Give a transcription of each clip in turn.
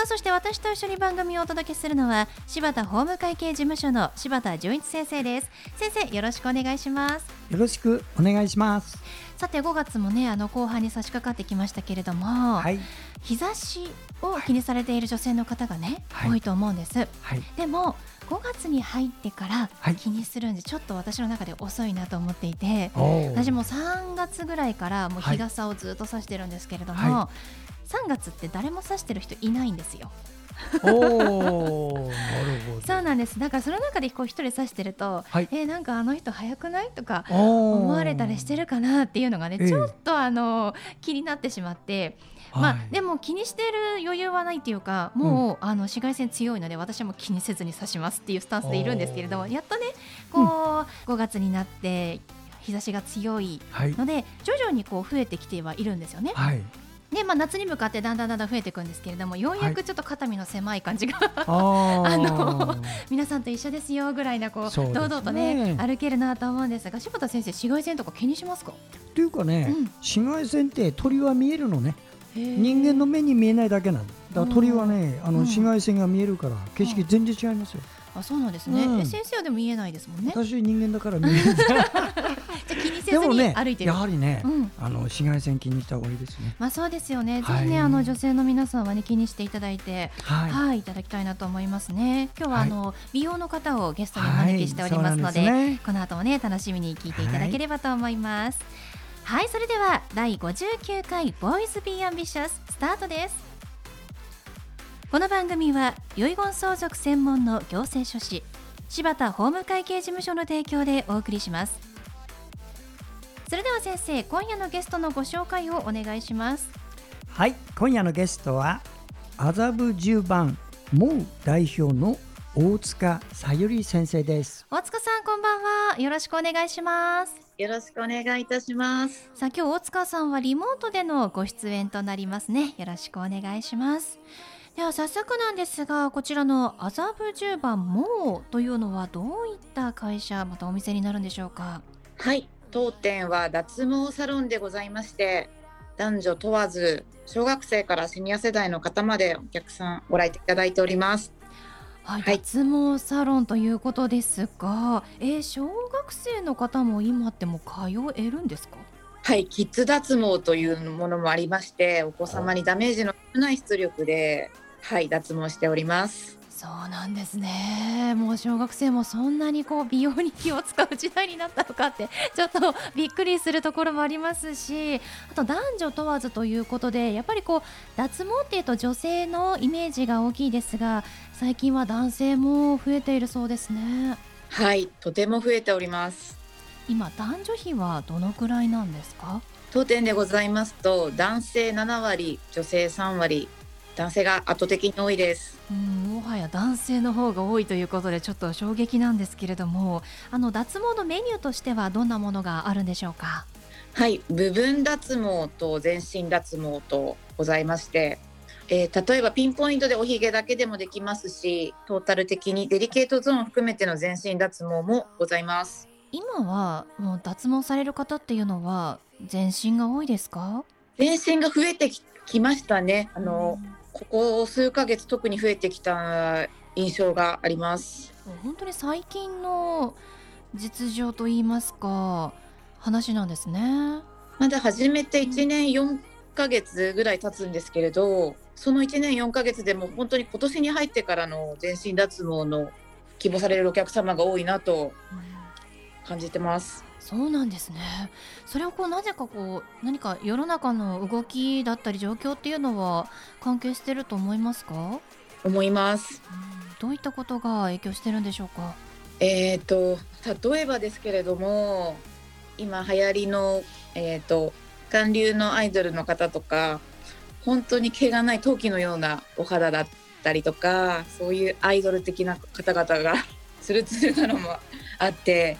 さあそして私と一緒に番組をお届けするのは柴田法務会計事務所の柴田純一先生です。先生よろしくお願いします。よろしくお願いします。さて5月もねあの後半に差し掛かってきましたけれども、はい。日差しを気にされている女性の方がね、はい。多いと思うんです。はい。でも5月に入ってからはい。気にするんで、ちょっと私の中で遅いなと思っていて私も3月ぐらいからもう日傘をずっと差してるんですけれども、は3月って誰も差してる人いないんですよ。おー なるほど。そうなんです。だからその中でこう一人差してると、はい。えーなんかあの人早くない？とか思思われたりしてるかなっていうのがね、ええ。ちょっとあの気になってしまって、まあでも気にしてる余裕はないっていうかもう、あの紫外線強いので私はもう気にせずに差しますっていうスタンスでいるんですけれどもやっとねこう、5月になって日差しが強いはい。ので徐々にこう増えてきてはいるんですよね。はいで、まあ、夏に向かってだんだんだんだん増えていくんですけれどもようやくちょっと肩身の狭い感じが、あー。あの皆さんと一緒ですよぐらいなこうね。堂々とね歩けるなと思うんですが柴田先生紫外線とか気にしますか？というかね、うん。紫外線って鳥は見えるのね。人人間の目に見えないだけなのだ。から鳥はねあのうん。紫外線が見えるから景色全然違いますよ。あそうなんですね、うん。え先生はでも見えないですもんね。私人間だから見えるじゃあ気にせずに歩いてる、やはりね、うん。あの紫外線気にした方がいいですね。まあそうですよね、はい。ぜひねあの女性の皆さんはね気にしていただいてはい、はい、いただきたいなと思いますね。今日はあはい。の、美容の方をゲストにお招きしておりますので,、ね。この後もね楽しみに聞いていただければと思います。はい、それでは第59回ボーイズビーアンビシャススタートです。この番組は遺言相続専門の行政書士柴田法務会計事務所の提供でお送りしますそれでは先生今夜のゲストのご紹介をお願いします。はい、今夜のゲストは麻布十番モウ代表の大塚さゆり先生です。大塚さんこんばんは。よろしくお願いします。よろしくお願いいたします。さあ今日大塚さんはリモートでのご出演となりますね。よろしくお願いします。では早速なんですがこちらの麻布十番モーというのはどういった会社またお店になるんでしょうか？はい、当店は脱毛サロンでございまして、男女問わず小学生からシニア世代の方までお客さんご来店いただいております。はい、はい脱毛サロンということですが、えー小学生の方も今っても通えるんですか？はい、キッズ脱毛というものもありまして、お子様にダメージの少ない出力で、はい、脱毛しております。そうなんですね。もう小学生もそんなにこう美容に気を使う時代になったのかってちょっとびっくりするところもありますしあと男女問わずということでやっぱりこう脱毛っていうと女性のイメージが大きいですが最近は男性も増えているそうですね。はい、とても増えております。今男女比はどのくらいなんですか？当店でございますと、男性7割、女性3割、男性が圧倒的に多いです。うんもはや男性の方が多いということでちょっと衝撃なんですけれどもあの脱毛のメニューとしてはどんなものがあるんでしょうか？はい、部分脱毛と全身脱毛とございまして、えー例えばピンポイントでおひげだけでもできますし、トータル的にデリケートゾーンを含めての全身脱毛もございます。今はもう脱毛される方っていうのは全身が多いですか？全身が増えてききましたね。あの、ここ数ヶ月特に増えてきた印象があります。本当に最近の実情といいますか話なんですねまだ始めて1年4ヶ月ぐらい経つんですけれど、その1年4ヶ月でも本当に今年に入ってからの全身脱毛の希望されるお客様が多いなと感じてます。そうなんですね。それはこうなぜかこう何か世の中の動きだったり状況っていうのは関係してると思いますか、思います。どういったことが影響してるんでしょうか？えっ、と例えばですけれども今流行りのえっ、と韓流のアイドルの方とか本当に毛がない陶器のようなお肌だったりとかそういうアイドル的な方々がツルツルなのもあって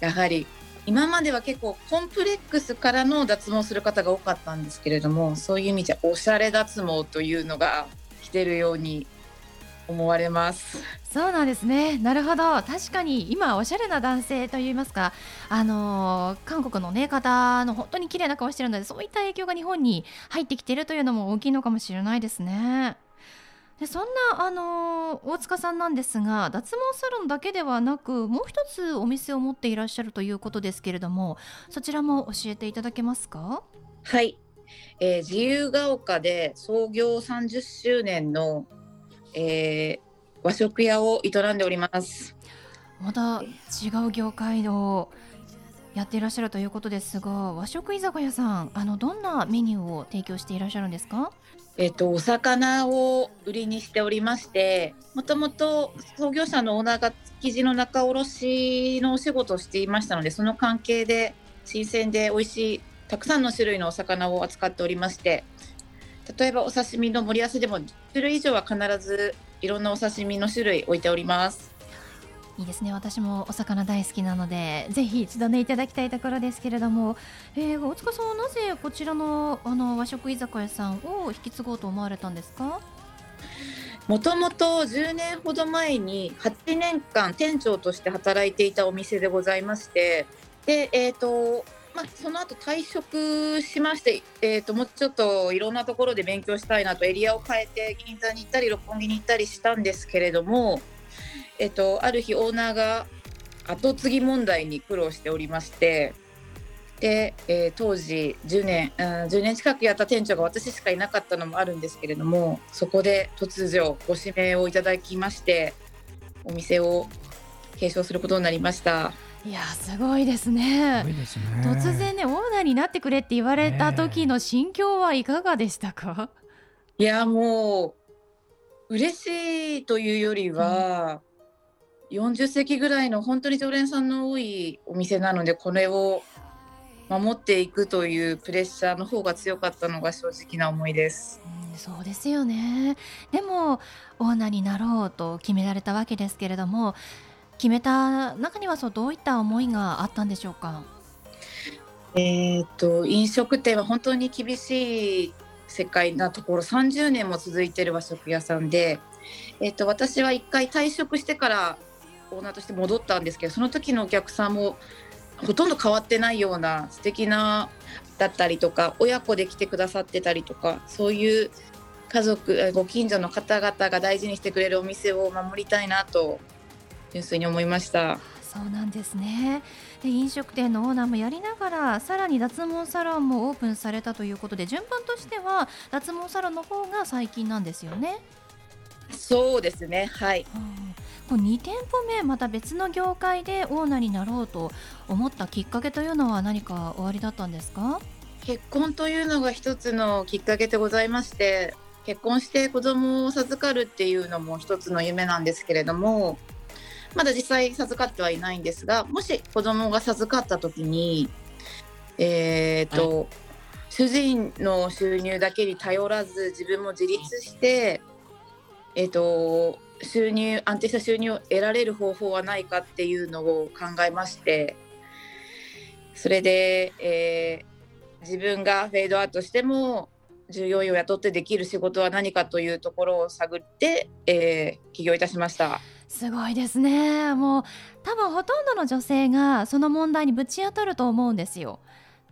やはり今までは結構コンプレックスからの脱毛する方が多かったんですけれどもそういう意味じゃおしゃれ脱毛というのが来てるように思われます。そうなんですね。なるほど。確かに今おしゃれな男性といいますかあの韓国のね方の本当に綺麗な顔してるのでそういった影響が日本に入ってきてるというのも大きいのかもしれないですね。でそんなあの大塚さんなんですが脱毛サロンだけではなくもう一つお店を持っていらっしゃるということですけれどもそちらも教えていただけますか？はい、えー、自由が丘で創業30周年のえー、和食屋を営んでおります。また違う業界をやっていらっしゃるということですが和食居酒屋さんあのどんなメニューを提供していらっしゃるんですか？えっと、お魚を売りにしておりましてもともと創業者のオーナーが築地の仲卸のお仕事をしていましたのでその関係で新鮮で美味しいたくさんの種類のお魚を扱っておりまして例えばお刺身の盛り合わせでも10種類以上は必ずいろんなお刺身の種類置いております。いいですね。私もお魚大好きなのでぜひ一度ねいただきたいところですけれども、えー、大塚さんはなぜこちらのあの和食居酒屋さんを引き継ごうと思われたんですか？もともと10年ほど前に8年間店長として働いていたお店でございましてで、えーとまあ、その後退職しまして、えーと、もうちょっといろんなところで勉強したいなとエリアを変えて銀座に行ったり六本木に行ったりしたんですけれども、えーと、ある日オーナーが後継ぎ問題に苦労しておりましてで、えー、当時10年、うん、10年近くやった店長が私しかいなかったのもあるんですけれどもそこで突如ご指名をいただきましてお店を継承することになりました。いやすごいですね、ね、突然ねオーナーになってくれって言われた時の心境はいかがでしたか、いやもう嬉しいというよりは、うん、40席ぐらいの本当に常連さんの多いお店なのでこれを守っていくというプレッシャーの方が強かったのが正直な思いです。うん、そうですよねでもオーナーになろうと決められたわけですけれども決めた中にはそうどういった思いがあったんでしょうか？えーと、飲食店は本当に厳しい世界なところ30年も続いてる和食屋さんで、えーと、私は1回退職してからオーナーとして戻ったんですけどその時のお客さんもほとんど変わってないような素敵なだったりとか親子で来てくださってたりとかそういう家族ご近所の方々が大事にしてくれるお店を守りたいなと純粋に思いました。そうなんですね。で飲食店のオーナーもやりながらさらに脱毛サロンもオープンされたということで順番としては脱毛サロンの方が最近なんですよね。そうですね。はい、うん、2店舗目また別の業界でオーナーになろうと思ったきっかけというのは何かおありだったんですか？結婚というのが一つのきっかけでございまして結婚して子供を授かるっていうのも一つの夢なんですけれどもまだ実際授かってはいないんですがもし子供が授かった時にえっ、ー、と、はい、主人の収入だけに頼らず自分も自立してえっ、ー、と収入安定した収入を得られる方法はないかっていうのを考えましてそれで、えー、自分がフェードアウトしても従業員を雇ってできる仕事は何かというところを探って、えー、起業いたしました。すごいですねもう多分ほとんどの女性がその問題にぶち当たると思うんですよ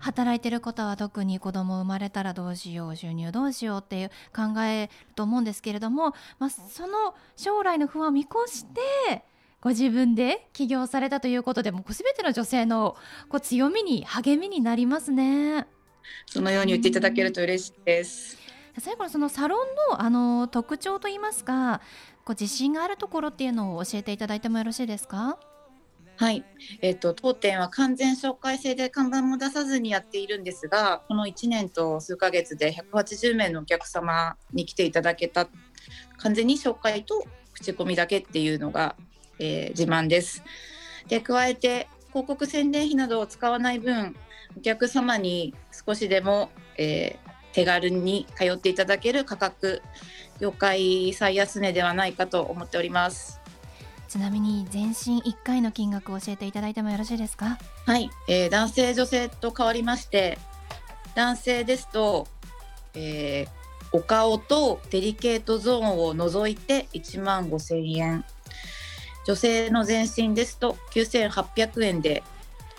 働いてる方は特に子供生まれたらどうしよう収入どうしようっていう考えると思うんですけれども、まあ、その将来の不安を見越してご自分で起業されたということでもう全ての女性のこう強みに励みになりますね。そのように言っていただけると嬉しいです。最後のそのサロンのあの特徴といいますかこう自信があるところっていうのを教えていただいてもよろしいですか？はい、えっ、と当店は完全紹介制で看板も出さずにやっているんですが、この1年と数ヶ月で180名のお客様に来ていただけた完全に紹介と口コミだけっていうのが、えー、自慢です。で加えて広告宣伝費などを使わない分、お客様に少しでも、えー、手軽に通っていただける価格業界最安値ではないかと思っておりますちなみに全身1回の金額を教えていただいてもよろしいですか？はい、えー男性女性と変わりまして男性ですと、えーお顔とデリケートゾーンを除いて1万5000円。女性の全身ですと9800円で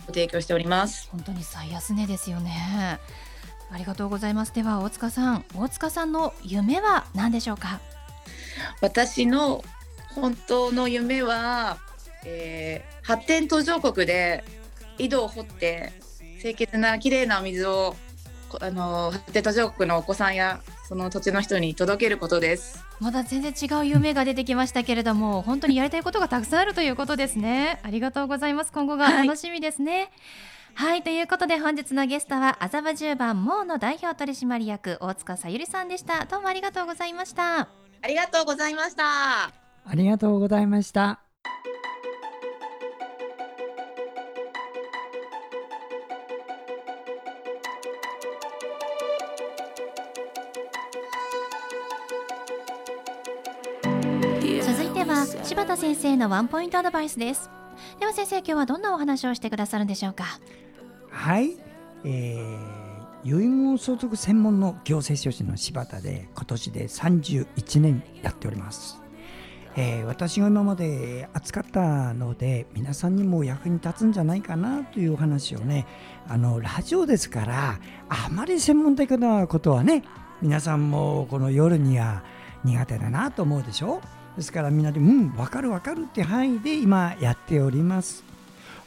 ご提供しております。本当に最安値ですよね。ありがとうございます。では大塚さん。大塚さんの夢は何でしょうか？私の本当の夢は、えー発展途上国で井戸を掘って清潔な綺麗なお水をこあの発展途上国のお子さんやその土地の人に届けることです。まだ全然違う夢が出てきましたけれども本当にやりたいことがたくさんあるということですね。ありがとうございます。今後が楽しみですね。はい、ということで本日のゲストは麻布十番モーの代表取締役大塚さゆりさんでした。どうもありがとうございました。ありがとうございました。ありがとうございました。続いては柴田先生のワンポイントアドバイスですでは先生今日はどんなお話をしてくださるんでしょうか？はい、えー、遺言相続専門の行政書士の柴田で今年で31年やっております。えー私が今まで扱ったので皆さんにも役に立つんじゃないかなというお話をねあのラジオですからあまり専門的なことはね皆さんもこの夜には苦手だなと思うでしょ？ですからみんなでうん分かる分かるって範囲で今やっております。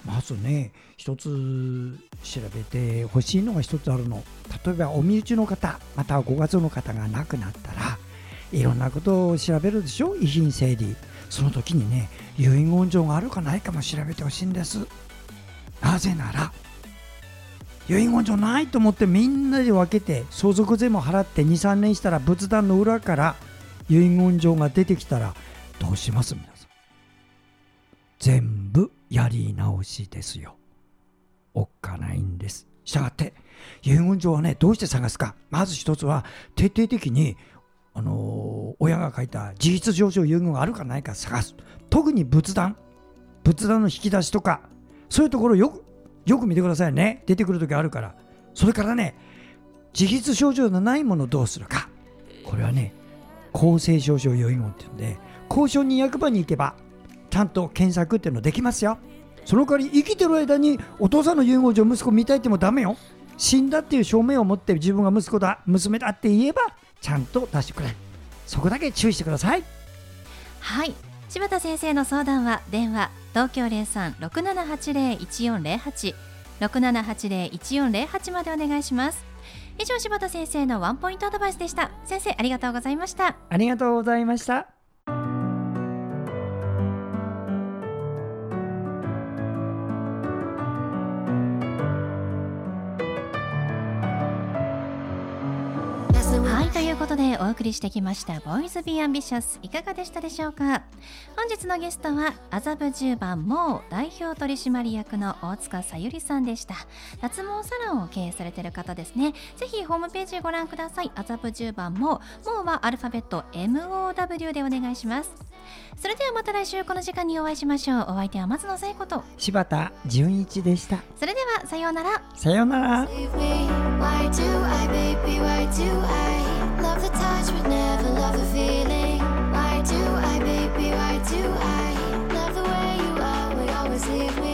まずね一つ調べてほしいのが一つあるの。例えばお身内の方またはご家族の方が亡くなったらいろんなことを調べるでしょ遺品整理。その時にね遺言状があるかないかも調べてほしいんです。なぜなら遺言状ないと思ってみんなで分けて相続税も払って23年したら仏壇の裏から遺言状が出てきたらどうします皆さん。全部やり直しですよ。おっかないんです。したがって遺言状はねどうして探すか。まず一つは徹底的にあの親が書いた事実上昇遺言があるかないか探す。特に仏壇。仏壇の引き出しとか。そういうところよくよく見てくださいね。出てくる時あるから。それからね自筆症状のないものをどうするか。これはね公正証書遺言っていうんで交渉人役場に行けばちゃんと検索っていうのできますよ。その代わり生きてる間にお父さんの遺言状息子見たいってもダメよ。死んだっていう証明を持って自分が息子だ娘だって言えばちゃんと出してくれ。そこだけ注意してください。はい。柴田先生の相談は電話東京03-6780-1408 6780-1408までお願いします。以上柴田先生のワンポイントアドバイスでした。先生ありがとうございました。ありがとうございましたことでお送りしてきました「ボーイズ・ビー・アンビシャス」いかがでしたでしょうか？本日のゲストは麻布十番モー代表取締役の大塚さゆりさんでした。脱毛サロンを経営されている方ですね。ぜひホームページご覧ください。麻布十番モーモーはアルファベット MOW でお願いします。それではまた来週この時間にお会いしましょう。お相手は松野聖子と。柴田純一でした。それではさようなら。さようなら Why do I, baby? Why do I love the way you are? We always leave me